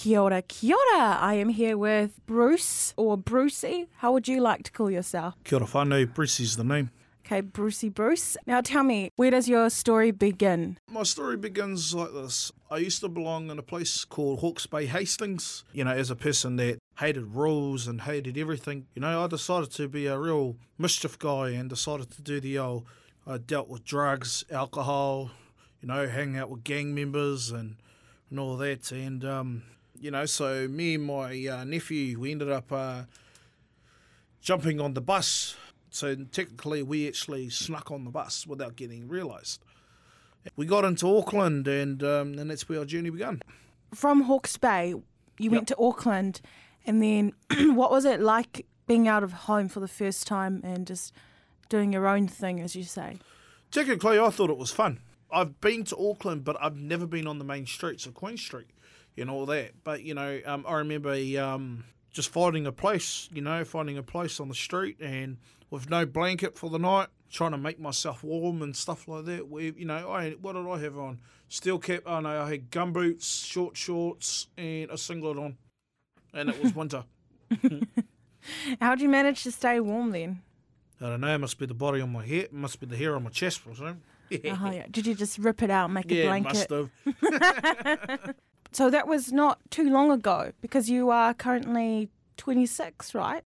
Kia ora, kia ora. I am here with Bruce or Brucey. How would you like to call yourself? Kia ora whānau, Brucey's the name. Okay, Brucey Bruce. Now tell me, where does your story begin? My story begins like this. I used to belong in a place called Hawke's Bay Hastings. You know, as a person that hated rules and hated everything, you know, I decided to be a real mischief guy and decided to do the old. I dealt with drugs, alcohol, you know, hanging out with gang members and, and all that. And, um, you know, so me and my uh, nephew, we ended up uh, jumping on the bus. So technically, we actually snuck on the bus without getting realised. We got into Auckland, and um, and that's where our journey began. From Hawke's Bay, you went to Auckland, and then what was it like being out of home for the first time and just doing your own thing, as you say? Technically, I thought it was fun. I've been to Auckland, but I've never been on the main streets of Queen Street, you know all that. But you know, um, I remember um, just finding a place, you know, finding a place on the street and with no blanket for the night, trying to make myself warm and stuff like that. We, you know, I what did I have on? Steel cap. Oh no, I had gumboots, short shorts, and a singlet on, and it was winter. How would you manage to stay warm then? I don't know. It must be the body on my head. It must be the hair on my chest or something. Oh, yeah. Did you just rip it out and make a blanket? yeah, blanket? must have. So that was not too long ago because you are currently 26, right?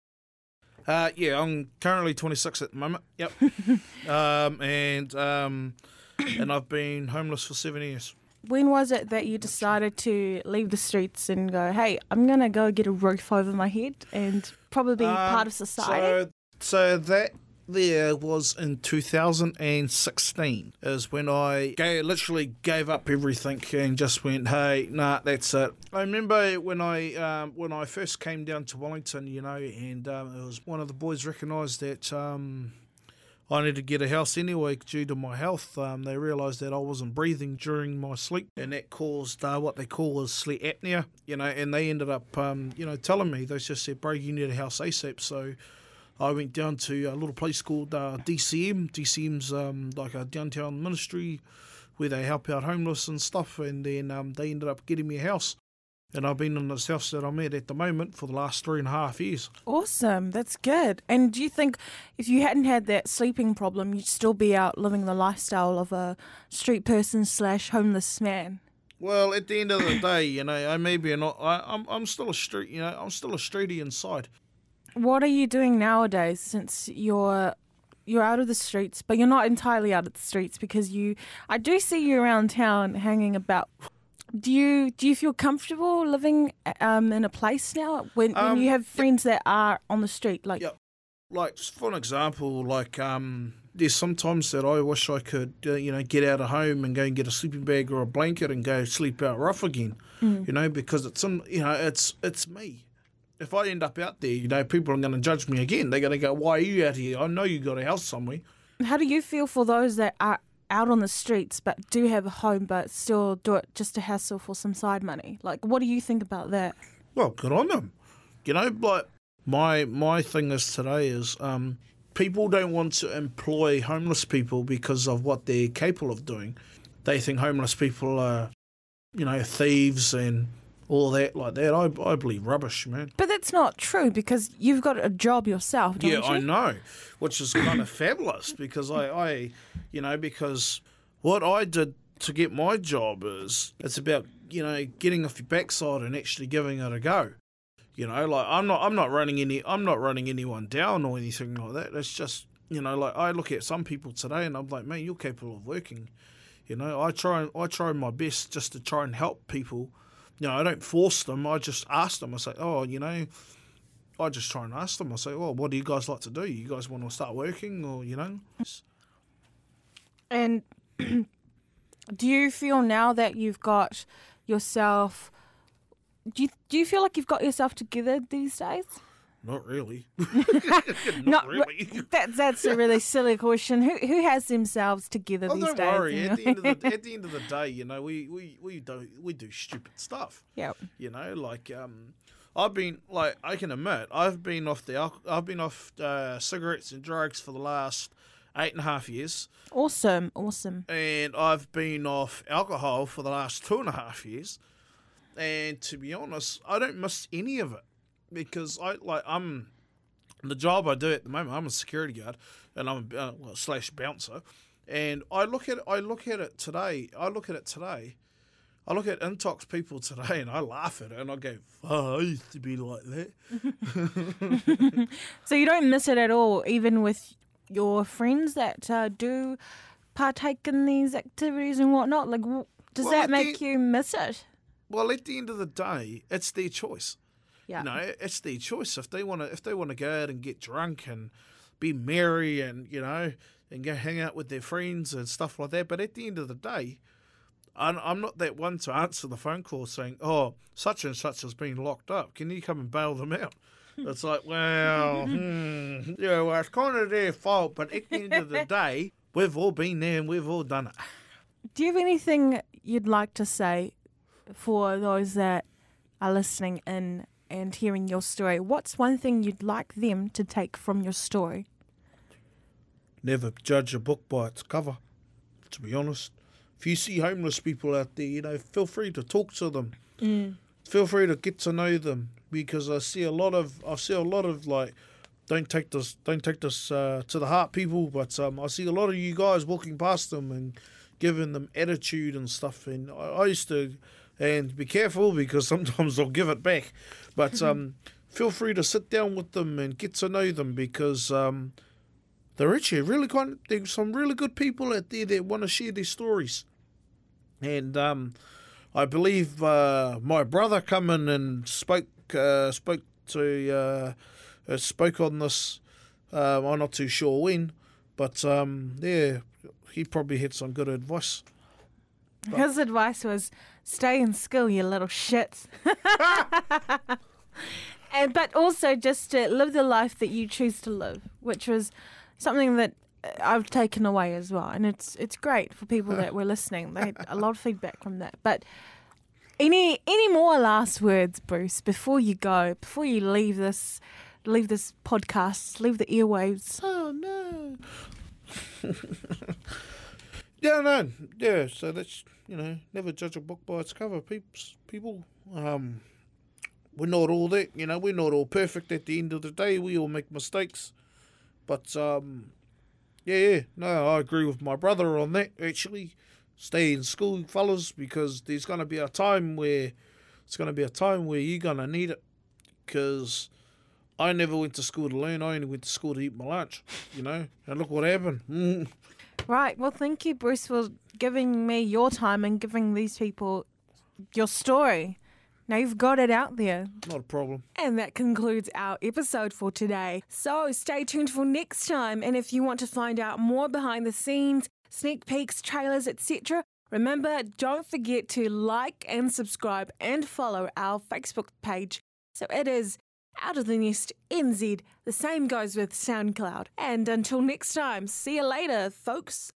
Uh, yeah, I'm currently 26 at the moment. Yep. um, and um, and I've been homeless for seven years. When was it that you decided to leave the streets and go, hey, I'm going to go get a roof over my head and probably be part of Um, society? So, so that there was in 2016 is when I gave, literally gave up everything and just went, hey, nah, that's it. I remember when I um, when I first came down to Wellington, you know, and um, it was one of the boys recognised that. Um, I needed to get a house anyway due to my health. Um, they realised that I wasn't breathing during my sleep, and that caused uh, what they call is sleep apnea. You know, and they ended up, um, you know, telling me they just said, "Bro, you need a house ASAP." So I went down to a little place called uh, DCM. DCM's um, like a downtown ministry where they help out homeless and stuff, and then um, they ended up getting me a house. And I've been in this house that I'm at at the moment for the last three and a half years. awesome. That's good. And do you think if you hadn't had that sleeping problem, you'd still be out living the lifestyle of a street person slash homeless man? Well, at the end of the day, you know, I may be not. I, I'm I'm still a street. You know, I'm still a streetie inside. What are you doing nowadays since you're you're out of the streets, but you're not entirely out of the streets because you I do see you around town hanging about. Do you do you feel comfortable living um, in a place now when, when Um, you have friends that are on the street? Like, Yep. Like for an example, like um, there's sometimes that I wish I could, uh, you know, get out of home and go and get a sleeping bag or a blanket and go sleep out rough again. You know, because it's in, you know, it's it's me. If I end up out there, you know, people are going to judge me again. They're going to go, "Why are you out here? I know you got a house somewhere." how do you feel for those that are out on the streets but do have a home but still do it just to hassle for some side money? Like, what do you think about that? Well, good on them. You know, like my my thing is today is um, people don't want to employ homeless people because of what they're capable of doing. They think homeless people are, you know, thieves and all that like that. I I believe rubbish, man. But that's not true because you've got a job yourself, don't Yeah, you? I know, which is kind of fabulous because I, I, you know, because what I did to get my job is it's about you know getting off your backside and actually giving it a go. You know, like I'm not I'm not running any I'm not running anyone down or anything like that. It's just you know, like I look at some people today and I'm like, man, you're capable of working. You know, I try I try my best just to try and help people. Know, I don't force them. I just ask them. I say, oh, you know, I just try and ask them. I say, well, what do you guys like to do? You guys want to start working, or you know? And do you feel now that you've got yourself? Do you do you feel like you've got yourself together these days? Not really. Not Not really. That's that's a really silly question. Who who has themselves together Oh, these don't days? worry. At the, end of the, at the end of the day, you know, we, we, we do we do stupid stuff. yeah. You know, like um, I've been like I can admit I've been off the I've been off uh, cigarettes and drugs for the last eight and a half years, Awesome. Awesome. and I've been off alcohol for the last two and a half years. and to be honest, I don't miss any of it because I like I'm the job I do at the moment. I'm a security guard and I'm a uh, slash bouncer, and I look at I look at it today. I look at it today. I look at Intox people today and I laugh at it and I go, "Oh, I used to be like that." So you don't miss it at all, even with your friends that uh, do partake in these activities and whatnot. Like, does Well, that make the- you miss it? Well, at the end of the day, it's their choice. Yeah. You know, it's their choice. If they want to, if they want to go out and get drunk and be merry and you know and go hang out with their friends and stuff like that. But at the end of the day, I'm, I'm not that one to answer the phone call saying, "Oh, such and such has been locked up. Can you come and bail them out?" It's like, well, hmm, yeah, well, it's kind of their fault. But at the end of the day, we've all been there and we've all done it. Do you have anything you'd like to say for those that are listening in and hearing your story? What's one thing you'd like them to take from your story? never judge a book by its cover, to be honest. If you see homeless people out there, you know, feel free to talk to them. Feel free to get to know them because I see a lot of I see a lot of like don't take this don't take this uh, to the heart people, but um, I see a lot of you guys walking past them and giving them attitude and stuff. And I, I used to and be careful because sometimes they'll give it back. But um, feel free to sit down with them and get to know them because um, they're actually really quite there's some really good people out there that want to share their stories and um, I believe uh, my brother come in and spoke uh, spoke to uh, uh, spoke on this um, I'm not too sure when but um, yeah he probably had some good advice His advice was stay in school, you little shits. and but also just to live the life that you choose to live, which was something that uh, I've taken away as well. And it's it's great for people that were listening. They had a lot of feedback from that. But any any more last words, Bruce, before you go, before you leave this leave this podcast, leave the earwaves. oh no yeah no yeah so that's you know never judge a book by its cover. People people um we're not all that you know we're not all perfect at the end of the day. We all make mistakes. But um yeah yeah no i agree with my brother on that actually. Stay in school fellas because there's to be a time where it's to be a time where you're to need it. Because i never went to school to learn. I only went to school to eat my lunch you know? And look what happened. Right. Well, thank you, Bruce, for giving me your time and giving these people your story. Now you've got it out there. not a problem And that concludes our episode for today. So stay tuned for next time. And if you want to find out more behind the scenes, sneak peeks, trailers, etc., remember don't forget to like and subscribe and follow our Facebook page. So it is Out of the Nest NZ. The same goes with SoundCloud. And until next time, see you later, folks.